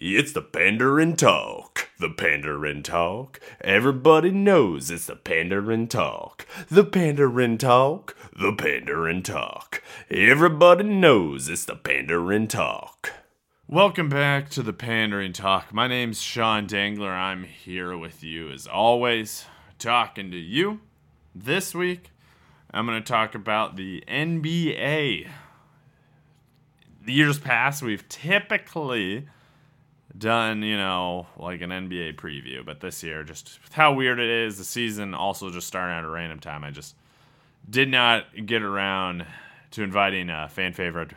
It's the Pandering Talk. The Pandering Talk. Everybody knows it's the Pandering Talk. The Pandering Talk. The Pandering Talk. Everybody knows it's the Pandering Talk. Welcome back to the Pandering Talk. My name's Sean Dangler. I'm here with you as always, talking to you. This week, I'm going to talk about the NBA. The years past, we've typically done, you know, like an NBA preview, but this year, just how weird it is, the season also just starting at a random time. I just did not get around to inviting a fan favorite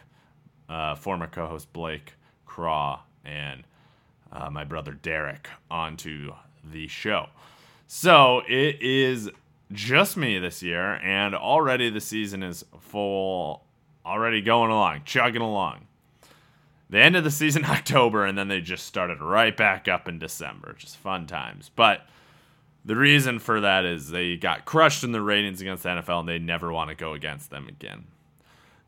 uh, former co host Blake Craw and uh, my brother Derek onto the show. So it is just me this year, and already the season is full, already going along, chugging along. The end of the season October, and then they just started right back up in December. Just fun times. But the reason for that is they got crushed in the ratings against the NFL, and they never want to go against them again.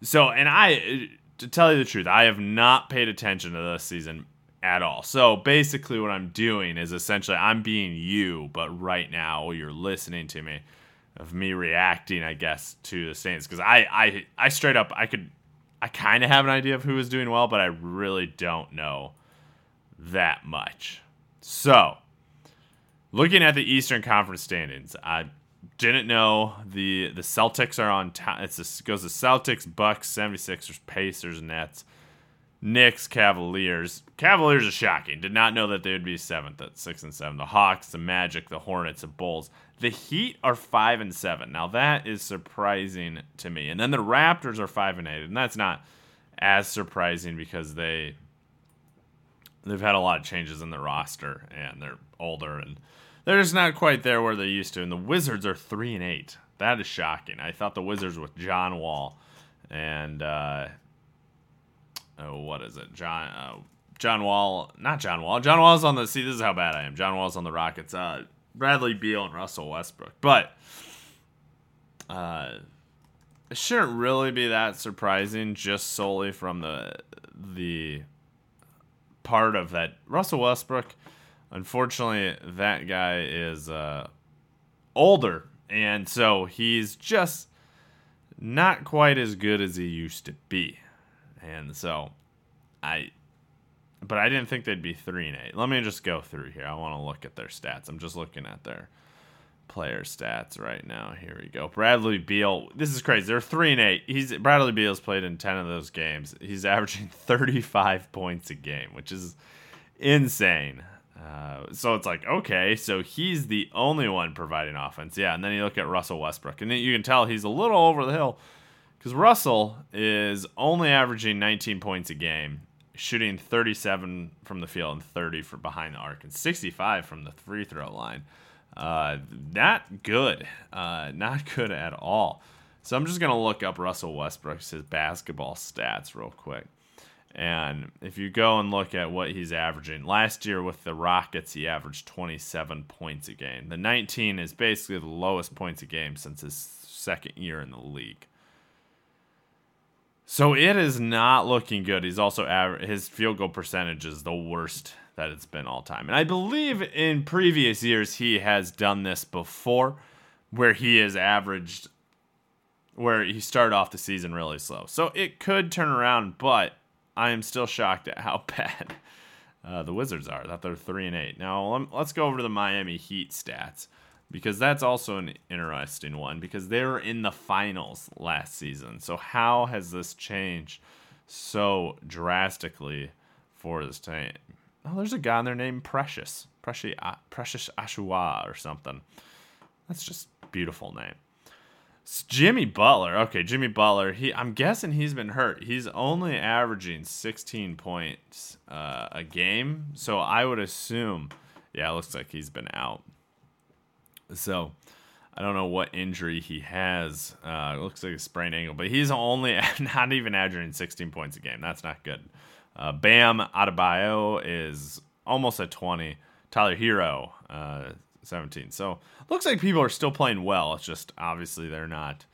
So, and I, to tell you the truth, I have not paid attention to this season at all. So basically, what I'm doing is essentially I'm being you, but right now you're listening to me, of me reacting, I guess, to the Saints because I, I, I straight up I could I kind of have an idea of who is doing well, but I really don't know that much. So, looking at the Eastern Conference standings, I didn't know the the Celtics are on top. This goes to Celtics, Bucks, 76ers, Pacers, Nets, Knicks, Cavaliers. Cavaliers are shocking. Did not know that they would be seventh at six and seven. The Hawks, the Magic, the Hornets, the Bulls. The Heat are five and seven. Now that is surprising to me. And then the Raptors are five and eight, and that's not as surprising because they they've had a lot of changes in the roster and they're older and they're just not quite there where they used to. And the Wizards are three and eight. That is shocking. I thought the Wizards with John Wall and uh, oh, what is it, John? Uh, John Wall, not John Wall. John Wall's on the. See, this is how bad I am. John Wall's on the Rockets. Uh, Bradley Beal and Russell Westbrook. But uh, it shouldn't really be that surprising just solely from the the part of that Russell Westbrook. Unfortunately, that guy is uh, older, and so he's just not quite as good as he used to be. And so I but I didn't think they'd be three and eight. Let me just go through here. I want to look at their stats. I'm just looking at their player stats right now. Here we go. Bradley Beal. This is crazy. They're three and eight. He's Bradley Beal's played in ten of those games. He's averaging 35 points a game, which is insane. Uh, so it's like okay, so he's the only one providing offense. Yeah, and then you look at Russell Westbrook, and you can tell he's a little over the hill because Russell is only averaging 19 points a game shooting 37 from the field and 30 from behind the arc and 65 from the free throw line. Uh, not good. Uh, not good at all. So I'm just to look up Russell Westbrook's basketball stats real quick. And if you go and look at what he's averaging, last year with the Rockets, he averaged 27 points a game. The 19 is basically the lowest points a game since his second year in the league. So it is not looking good. He's also aver- his field goal percentage is the worst that it's been all time. And I believe in previous years he has done this before where he has averaged where he started off the season really slow. So it could turn around, but I am still shocked at how bad uh, the Wizards are. That they're 3 and 8. Now let's go over to the Miami Heat stats because that's also an interesting one because they were in the finals last season. So how has this changed so drastically for this team? Oh, there's a guy in there named Precious, Precious, uh, Precious Ashua or something. That's just beautiful name. It's Jimmy Butler. Okay, Jimmy Butler. He, I'm guessing he's been hurt. He's only averaging 16 points uh, a game, so I would assume. Yeah, it looks like he's been out. So I don't know what injury he has. Uh, looks like a sprained ankle, but he's only not even averaging 16 points a game. That's not good. Uh, Bam Adebayo is almost at 20. Tyler Herro, uh, 17. So looks like people are still playing well. It's just obviously they're not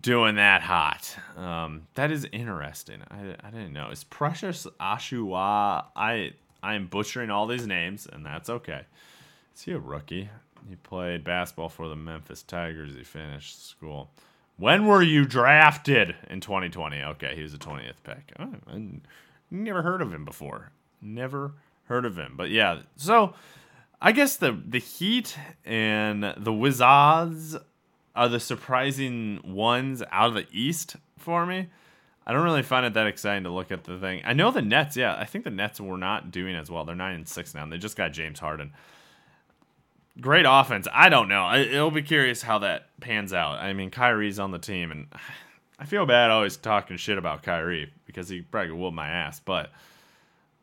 doing that hot. Um, that is interesting. I, I didn't know. Is Precious Ashua. I I am butchering all these names, and that's okay. Is he a rookie? He played basketball for the Memphis Tigers. He finished school. When were you drafted in 2020? Okay, he was a 20th pick. Oh, I never heard of him before. Never heard of him. But yeah, so I guess the the Heat and the Wizards are the surprising ones out of the East for me. I don't really find it that exciting to look at the thing. I know the Nets, yeah, I think the Nets were not doing as well. They're nine and six now. And they just got James Harden. Great offense. I don't know. It'll be curious how that pans out. I mean, Kyrie's on the team, and I feel bad always talking shit about Kyrie because he probably whooped my ass. But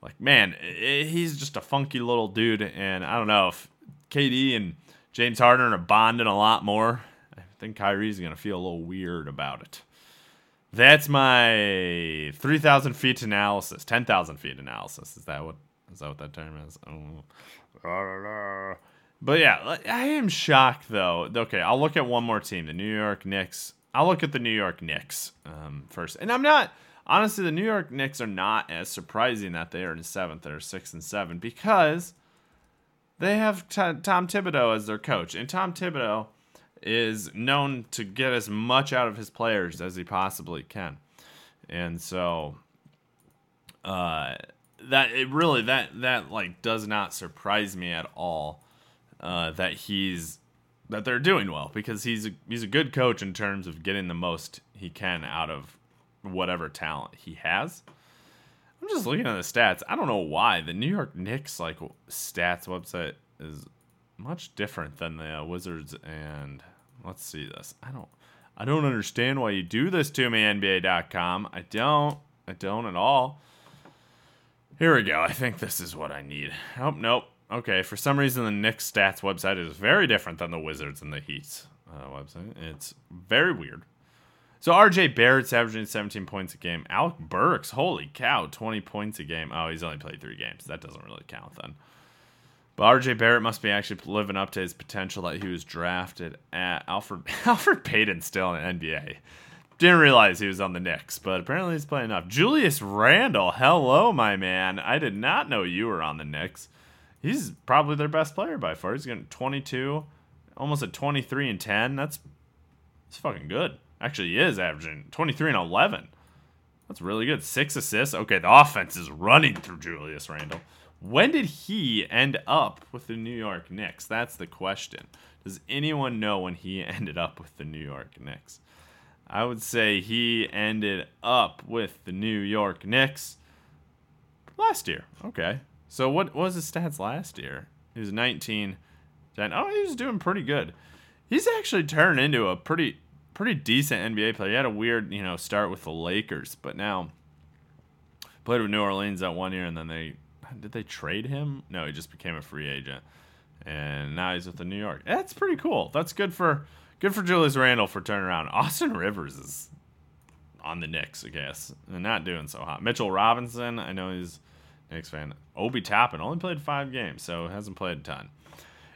like, man, he's just a funky little dude, and I don't know if KD and James Harden are bonding a lot more. I think Kyrie's gonna feel a little weird about it. That's my three thousand feet analysis, ten thousand feet analysis. Is that what is that what that term is? Oh. But yeah, I am shocked though. Okay, I'll look at one more team, the New York Knicks. I'll look at the New York Knicks um, first, and I'm not honestly, the New York Knicks are not as surprising that they are in seventh. They're six and seven because they have t- Tom Thibodeau as their coach, and Tom Thibodeau is known to get as much out of his players as he possibly can, and so uh, that it really that that like does not surprise me at all uh, that he's that they're doing well because he's a, he's a good coach in terms of getting the most he can out of whatever talent he has. I'm just looking at the stats. I don't know why the New York Knicks like stats website is much different than the uh, Wizards and let's see this. I don't I don't understand why you do this to me NBA.com. I don't. I don't at all. Here we go. I think this is what I need. Oh, nope. Okay, for some reason the Knicks stats website is very different than the Wizards and the Heat's uh, website. It's very weird. So RJ Barrett's averaging 17 points a game. Alec Burks, holy cow, 20 points a game. Oh, he's only played three games. That doesn't really count then. But RJ Barrett must be actually living up to his potential that he was drafted at Alfred Elfrid Payton's still in the NBA. Didn't realize he was on the Knicks, but apparently he's playing enough. Julius Randle, hello, my man. I did not know you were on the Knicks. He's probably their best player by far. He's getting 22, almost a 23 and 10. That's that's fucking good. Actually, he is averaging 23 and 11. That's really good. Six assists. Okay, the offense is running through Julius Randle. When did he end up with the New York Knicks? That's the question. Does anyone know when he ended up with the New York Knicks? I would say he ended up with the New York Knicks last year. Okay. So what, what was his stats last year? He was 19, 10. Oh, he was doing pretty good. He's actually turned into a pretty pretty decent NBA player. He had a weird, you know, start with the Lakers, but now played with New Orleans that one year, and then they did they trade him? No, he just became a free agent, and now he's with the New York. That's pretty cool. That's good for good for Julius Randle for turning around. Austin Rivers is on the Knicks, I guess, and not doing so hot. Mitchell Robinson, I know he's Knicks fan. Obi Toppin only played five games, so hasn't played a ton.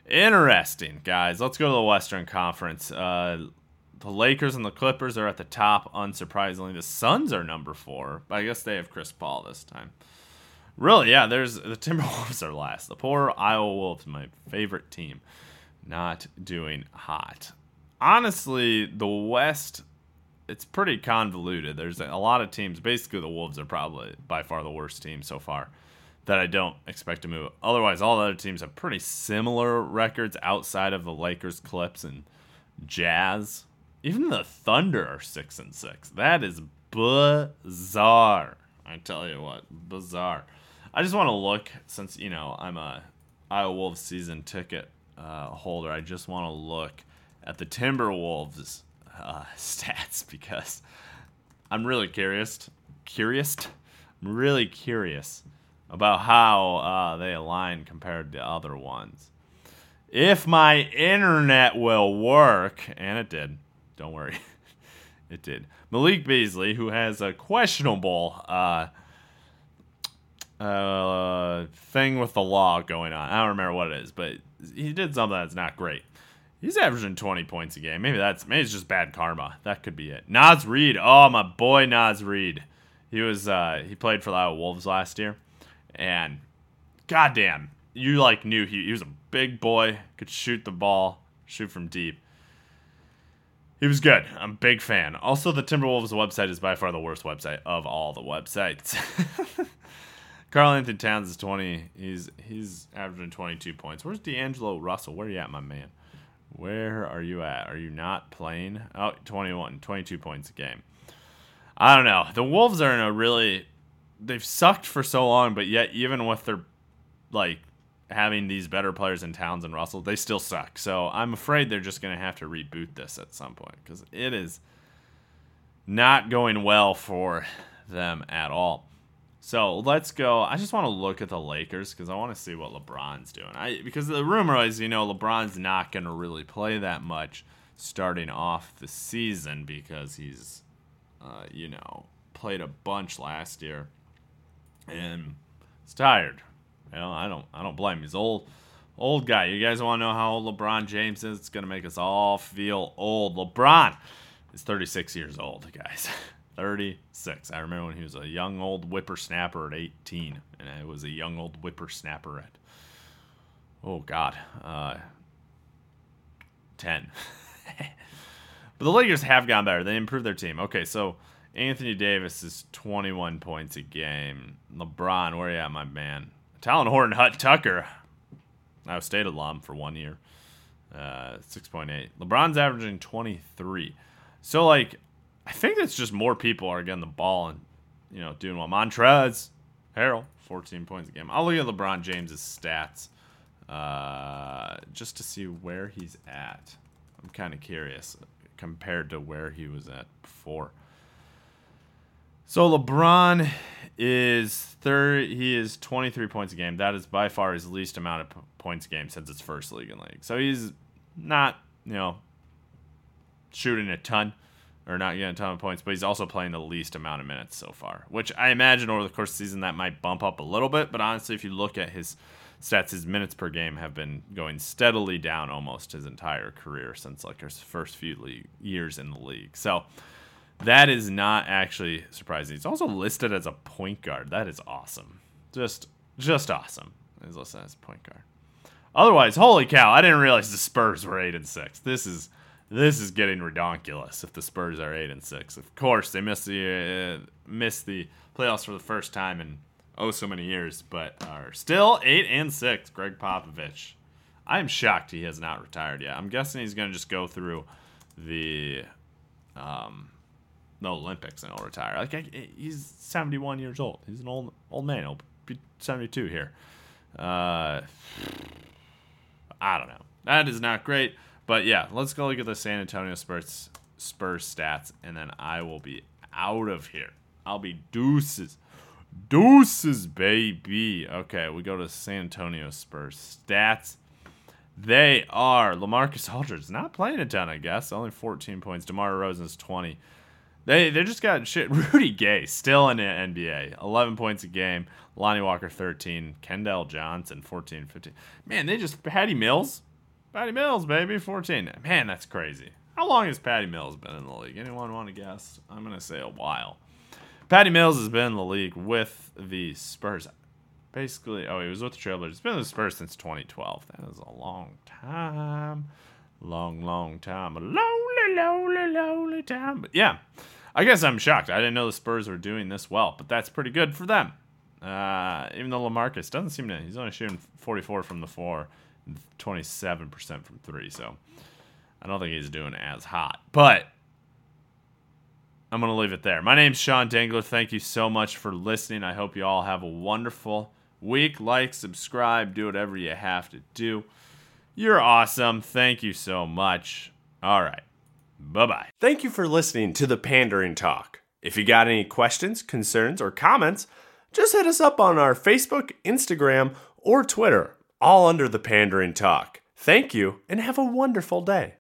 Interesting, guys. Let's go to the Western Conference. Uh, the Lakers and the Clippers are at the top, unsurprisingly. The Suns are number four, but I guess they have Chris Paul this time. Really, yeah, there's the Timberwolves are last. The poor Iowa Wolves, my favorite team, not doing hot. Honestly, the West, it's pretty convoluted. There's a lot of teams. Basically, the Wolves are probably by far the worst team so far that I don't expect to move. Otherwise, all the other teams have pretty similar records outside of the Lakers, Clips, and Jazz. Even the Thunder are six and six. That is bizarre. I tell you what, bizarre. I just want to look since you know I'm a Iowa Wolves season ticket uh, holder. I just want to look at the Timberwolves uh, stats because I'm really curious. Curious. I'm really curious about how uh, they align compared to other ones. If my internet will work, and it did don't worry. it did. Malik Beasley, who has a questionable uh, uh, thing with the law going on. I don't remember what it is, but he did something that's not great. He's averaging 20 points a game. Maybe that's maybe it's just bad karma. That could be it. Naz Reid. Oh, my boy Naz Reid. He was uh, he played for the Wolves last year, and goddamn, you like knew he he was a big boy, could shoot the ball, shoot from deep. He was good. I'm a big fan. Also, the Timberwolves website is by far the worst website of all the websites. Karl-Anthony Towns is 20. He's he's averaging 22 points. Where's D'Angelo Russell? Where are you at, my man? Where are you at? Are you not playing? Oh, 21, 22 points a game. I don't know. The Wolves are in a really they've sucked for so long, but yet even with their like having these better players in Towns and Russell, they still suck. So I'm afraid they're just going to have to reboot this at some point because it is not going well for them at all. So let's go. I just want to look at the Lakers because I want to see what LeBron's doing. I because the rumor is, you know, LeBron's not going to really play that much starting off the season because he's, uh, you know, played a bunch last year and he's tired. You know, I don't, I don't blame him. He's old, old guy. You guys want to know how old LeBron James is? It's to make us all feel old. LeBron is 36 years old, guys. 36. I remember when he was a young old whippersnapper at 18, and I was a young old whippersnapper at, oh God, uh, 10. but the Lakers have gone better. They improved their team. Okay, so Anthony Davis is 21 points a game. LeBron, where are you at, my man? Talen Horton Hut Tucker, I Iowa State alum for one year, uh, 6.8. LeBron's averaging 23. So, like, I think it's just more people are getting the ball and you know doing well. Montrezl, Harrell, 14 points a game. I'll look at LeBron James's stats uh, just to see where he's at. I'm kind of curious compared to where he was at before. So LeBron is third. He is 23 points a game. That is by far his least amount of points a game since his first league in league. So he's not you know shooting a ton or not getting a ton of points, but he's also playing the least amount of minutes so far, which I imagine over the course of the season that might bump up a little bit. But honestly, if you look at his stats, his minutes per game have been going steadily down almost his entire career since like his first few league, years in the league. So that is not actually surprising. He's also listed as a point guard. That is awesome. Just just awesome. He's listed as a point guard. Otherwise, holy cow, I didn't realize the Spurs were eight and six. This is this is getting ridiculous if the Spurs are eight and six. Of course, they missed the uh, missed the playoffs for the first time in oh so many years, but are still eight and six. Gregg Popovich, I am shocked he has not retired yet. I'm guessing he's going to just go through the um the Olympics and he'll retire. Like I, he's 71 years old. He's an old old man. He'll be 72 here. Uh, I don't know. That is not great. But yeah, let's go look at the San Antonio Spurs Spurs stats, and then I will be out of here. I'll be deuces. Deuces, baby. Okay, we go to San Antonio Spurs stats. They are LaMarcus Aldridge not playing a ton, I guess. Only 14 points. DeMar DeRozan's 20. They they just got shit. Rudy Gay still in the NBA, 11 points a game. Lonnie Walker 13. Keldon Johnson 14, 15. Man, they just Patty Mills Patty Mills, baby, 14. Man, that's crazy. How long has Patty Mills been in the league? Anyone want to guess? I'm to say a while. Patty Mills has been in the league with the Spurs. Basically, oh, he was with the Trailblazers. He's been with the Spurs since 2012. That is a long time. Long, long time. A lonely, lonely, lonely. But yeah, I guess I'm shocked. I didn't know the Spurs were doing this well, but that's pretty good for them. Uh, even though LaMarcus doesn't seem to, he's only shooting 44 from the floor 27% from three. So I don't think he's doing as hot. But I'm going to leave it there. My name's Sean Dangler. Thank you so much for listening. I hope you all have a wonderful week. Like, subscribe, do whatever you have to do. You're awesome. Thank you so much. All right. Bye bye. Thank you for listening to the Pandering Talk. If you got any questions, concerns, or comments, just hit us up on our Facebook, Instagram, or Twitter all under the Pandering Talk. Thank you and have a wonderful day.